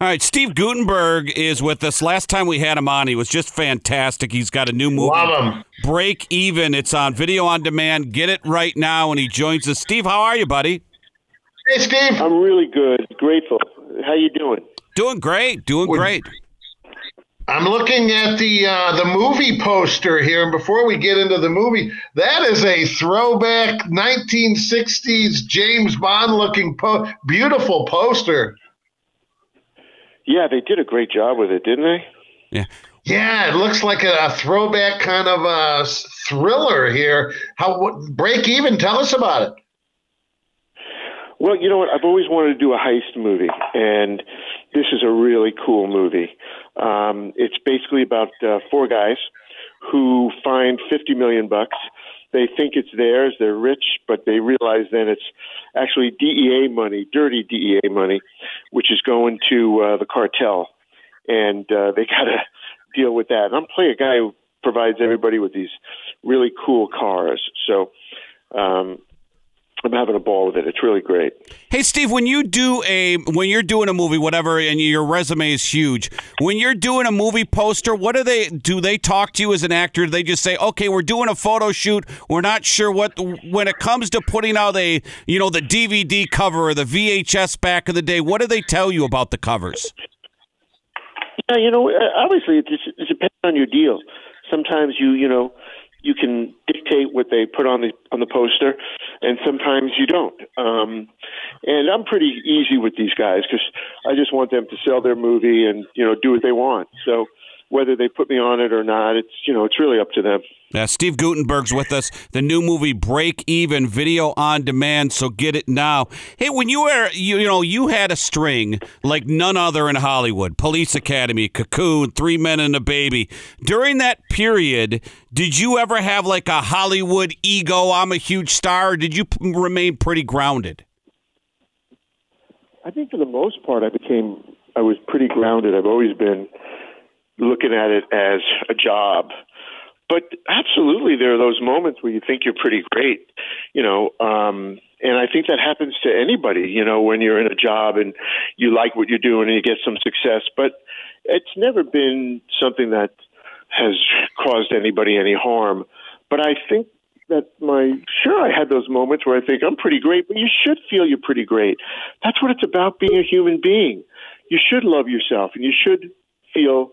All right, Steve Guttenberg is with us. Last time we had him on, he was just fantastic. He's got a new movie, Love him. Break Even. It's on video on demand. Get it right now, and he joins us. Steve, how are you, buddy? Hey, Steve. I'm really good. Grateful. How you doing? Doing great. Doing great. I'm looking at the uh, the movie poster here, and before we get into the movie, that is a throwback 1960s James Bond looking po- beautiful poster. Yeah, they did a great job with it, didn't they? Yeah. Yeah, it looks like a, a throwback kind of a thriller here. How what, break even? Tell us about it. Well, you know what? I've always wanted to do a heist movie, and this is a really cool movie. Um, it's basically about uh, four guys who find 50 million bucks. They think it's theirs. They're rich, but they realize then it's actually DEA money, dirty DEA money, which is going to uh, the cartel, and uh, they got to deal with that. And I'm playing a guy who provides everybody with these really cool cars. So um, I'm having a ball with it. It's really great. Hey, Steve, when you do a when you're doing a movie, whatever, and your resume is huge, when you're doing a movie poster, what do they do? They talk to you as an actor? Do they just say, "Okay, we're doing a photo shoot. We're not sure what." When it comes to putting out a you know the DVD cover or the VHS back in the day, what do they tell you about the covers? Yeah, you know, obviously it, it depends on your deal. Sometimes you, you know, you can dictate what they put on the on the poster, and sometimes you don't. Um, and I'm pretty easy with these guys because I just want them to sell their movie and you know do what they want. So whether they put me on it or not, it's you know it's really up to them. Now, Steve Guttenberg's with us. The new movie Break Even, video on demand. So get it now. Hey, when you were you, you know you had a string like none other in Hollywood. Police Academy, Cocoon, Three Men and a Baby. During that period, did you ever have like a Hollywood ego? I'm a huge star. Or did you p- remain pretty grounded? I think for the most part, I became I was pretty grounded. I've always been looking at it as a job. But absolutely, there are those moments where you think you're pretty great, you know. Um, and I think that happens to anybody, you know, when you're in a job and you like what you're doing and you get some success. But it's never been something that has caused anybody any harm. But I think that my sure I had those moments where I think I'm pretty great, but you should feel you're pretty great. That's what it's about being a human being. You should love yourself and you should feel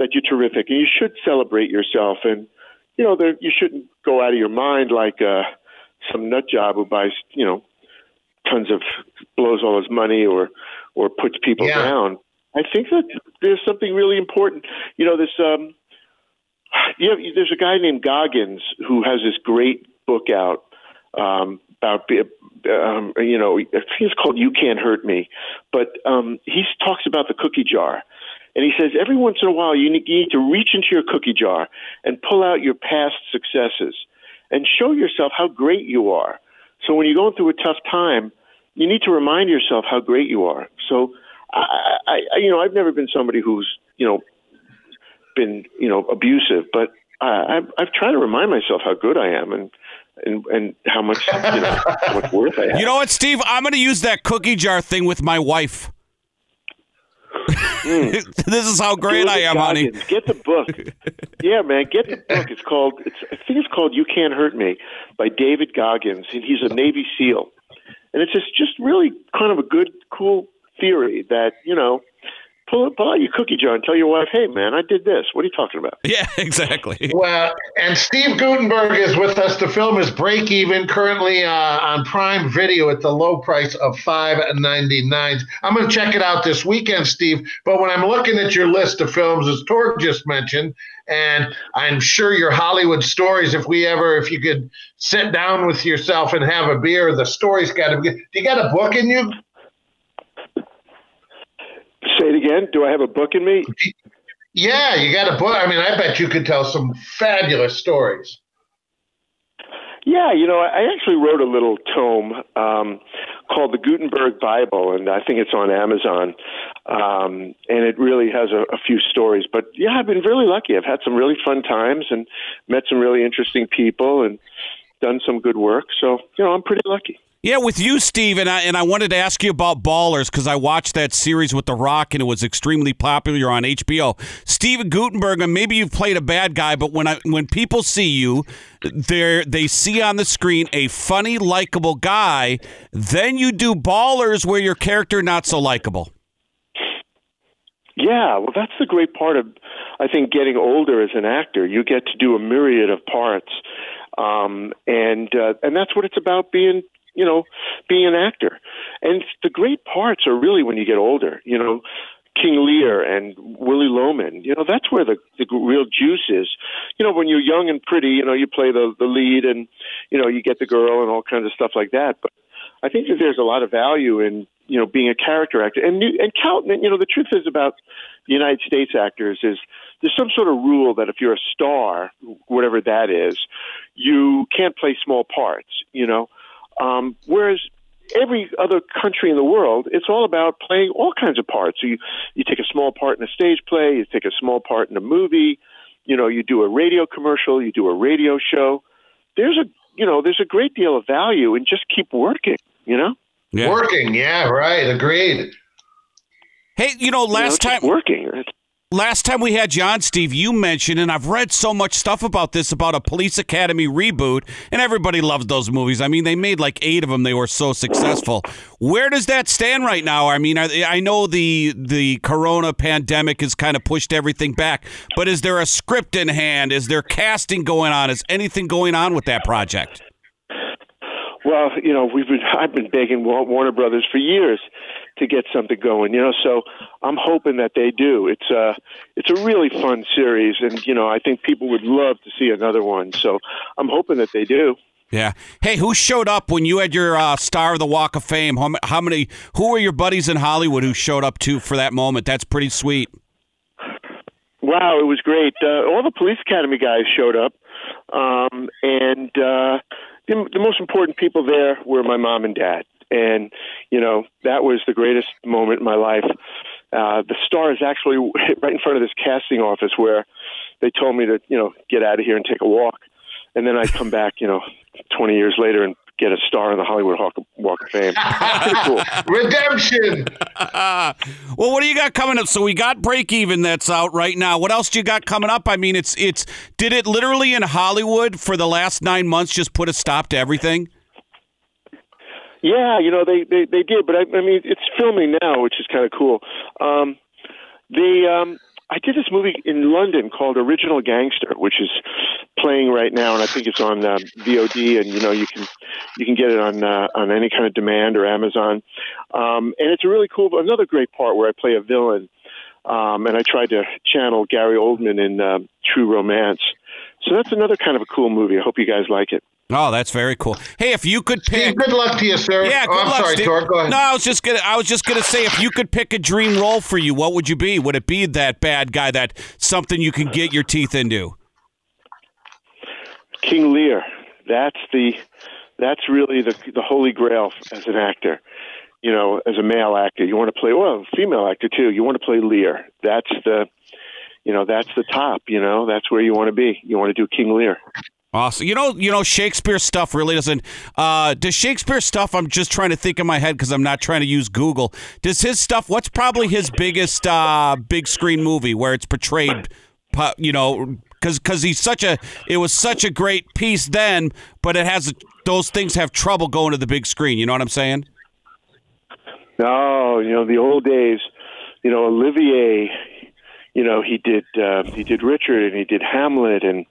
that you're terrific and you should celebrate yourself and you know there you shouldn't go out of your mind like uh some nut job who buys you know tons of blows all his money or or puts people Yeah. down. I think that there's something really important. You know, this um you know, there's a guy named Goggins who has this great book out um, about um, you know I think it's called You Can't Hurt Me, but um, he talks about the cookie jar, and he says every once in a while you need, you need to reach into your cookie jar and pull out your past successes and show yourself how great you are. So when you're going through a tough time, you need to remind yourself how great you are. So I, I, I you know I've never been somebody who's you know been you know abusive, but I, I've, I've tried to remind myself how good I am and and and how much you know how much worth I have. You know what, Steve? I'm going to use that cookie jar thing with my wife. this is how great I am, honey. Get the book. yeah, man, get the book. It's called. It's, I think it's called "You Can't Hurt Me" by David Goggins, and he's a Navy SEAL. And it's just just really kind of a good, cool theory that you know, pull pull out your cookie jar and tell your wife, "Hey, man, I did this. What are you talking about?" Yeah, exactly. Well, and Steve Guttenberg is with us. The film is Break Even, currently uh, on Prime Video at the low price of five ninety nine. I'm going to check it out this weekend, Steve. But when I'm looking at your list of films, as Torg just mentioned, and I'm sure your Hollywood stories, if we ever, if you could sit down with yourself and have a beer, the story's got to be. Do you got a book in you? Say it again. Do I have a book in me? Yeah, you got a book. I mean, I bet you could tell some fabulous stories. Yeah, you know, I actually wrote a little tome um, called the Guttenberg Bible, and I think it's on Amazon. Um, and it really has a, a few stories. But yeah, I've been really lucky. I've had some really fun times and met some really interesting people and done some good work. So, you know, I'm pretty lucky. Yeah, with you, Steve, and I and I wanted to ask you about Ballers because I watched that series with The Rock and it was extremely popular on HBO. Steven Guttenberg, and maybe you've played a bad guy, but when I when people see you, they they see on the screen a funny, likable guy. Then you do Ballers, where your character not so likable. Yeah, well, that's the great part of, I think, getting older as an actor. You get to do a myriad of parts, um, and uh, and that's what it's about being, you know, being an actor. And the great parts are really when you get older. You know, King Lear and Willy Loman. You know, that's where the the real juice is. You know, when you're young and pretty, you know, you play the the lead, and you know, you get the girl and all kinds of stuff like that. But I think that there's a lot of value in you know being a character actor. And and Cal, you know, the truth is about the United States actors is there's some sort of rule that if you're a star, whatever that is, you can't play small parts. You know, um, whereas every other country in the world, it's all about playing all kinds of parts. So you you take a small part in a stage play, you take a small part in a movie, you know, you do a radio commercial, you do a radio show. There's a you know, there's a great deal of value in just keep working, you know? Yeah. Working, yeah, right. Agreed. Hey, you know, last you know, time working. Last time we had John Steve, you mentioned, and I've read so much stuff about this about a Police Academy reboot, and everybody loves those movies. I mean, they made like eight of them; they were so successful. Where does that stand right now? I mean, I, I know the the Corona pandemic has kind of pushed everything back, but is there a script in hand? Is there casting going on? Is anything going on with that project? Well, you know, we've been I've been begging Warner Brothers for years to get something going, you know, so I'm hoping that they do. It's a it's a really fun series and you know, I think people would love to see another one. So I'm hoping that they do. Yeah. Hey, who showed up when you had your uh, star of the Walk of Fame? How, how many? Who were your buddies in Hollywood who showed up too for that moment? That's pretty sweet. Wow, it was great. Uh, all the Police Academy guys showed up, um, and uh, the, the most important people there were my mom and dad. And, you know, that was the greatest moment in my life. Uh, the star is actually right in front of this casting office where they told me to, you know, get out of here and take a walk. And then I come back, you know, 20 years later and get a star in the Hollywood Walk of Fame. cool. Redemption. well, what do you got coming up? So we got Break Even that's out right now. What else do you got coming up? I mean, it's it's did it literally in Hollywood for the last nine months just put a stop to everything? Yeah, you know they they, they did, but I, I mean it's filming now, which is kind of cool. Um, the um, I did this movie in London called Original Gangster, which is playing right now, and I think it's on uh, VOD, and you know you can you can get it on uh, on any kind of demand or Amazon, um, and it's a really cool. Another great part where I play a villain, um, and I tried to channel Gary Oldman in uh, True Romance. So that's another kind of a cool movie. I hope you guys like it. Oh, that's very cool. Hey, if you could pick, Steve, good luck to you, sir. Yeah, good oh, I'm luck, sorry, Steve. Tor, Go ahead. No, I was just gonna, I was just gonna say, if you could pick a dream role for you, what would you be? Would it be that bad guy, that something you can get your teeth into? King Lear. That's the, that's really the the holy grail as an actor. You know, as a male actor, you want to play. Well, a female actor too. You want to play Lear. That's the, you know, that's the top. You know, that's where you want to be. You want to do King Lear. Awesome. You know, you know, Shakespeare stuff really doesn't. Uh, does Shakespeare stuff? I'm just trying to think in my head because I'm not trying to use Google. Does his stuff? What's probably his biggest uh, big screen movie where it's portrayed? You know, because because he's such a. It was such a great piece then, but it has those things have trouble going to the big screen. You know what I'm saying? No, you know the old days. You know Olivier you know he did uh, he did Richard and he did Hamlet and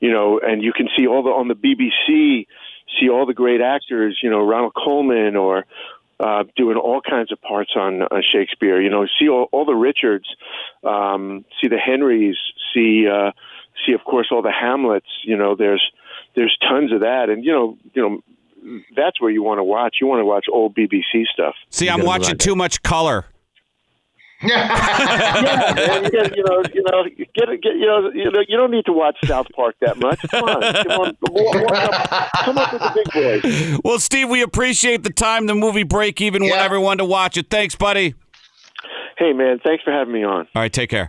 you know and you can see all the on the BBC see all the great actors you know Ronald Colman or uh, doing all kinds of parts on, on Shakespeare you know see all, all the Richards um, see the Henrys see uh, see of course all the Hamlets you know there's there's tons of that and you know you know that's where you want to watch you want to watch old BBC stuff. See I'm watching too much color yeah, man, you, get, you know, you know, get, get, you know, you know, you don't need to watch South Park that much. Come on, come on, walk up, come up with the big boys. Well, Steve, we appreciate the time. The movie break even. Yeah. Want everyone to watch it. Thanks, buddy. Hey, man, thanks for having me on. All right, take care.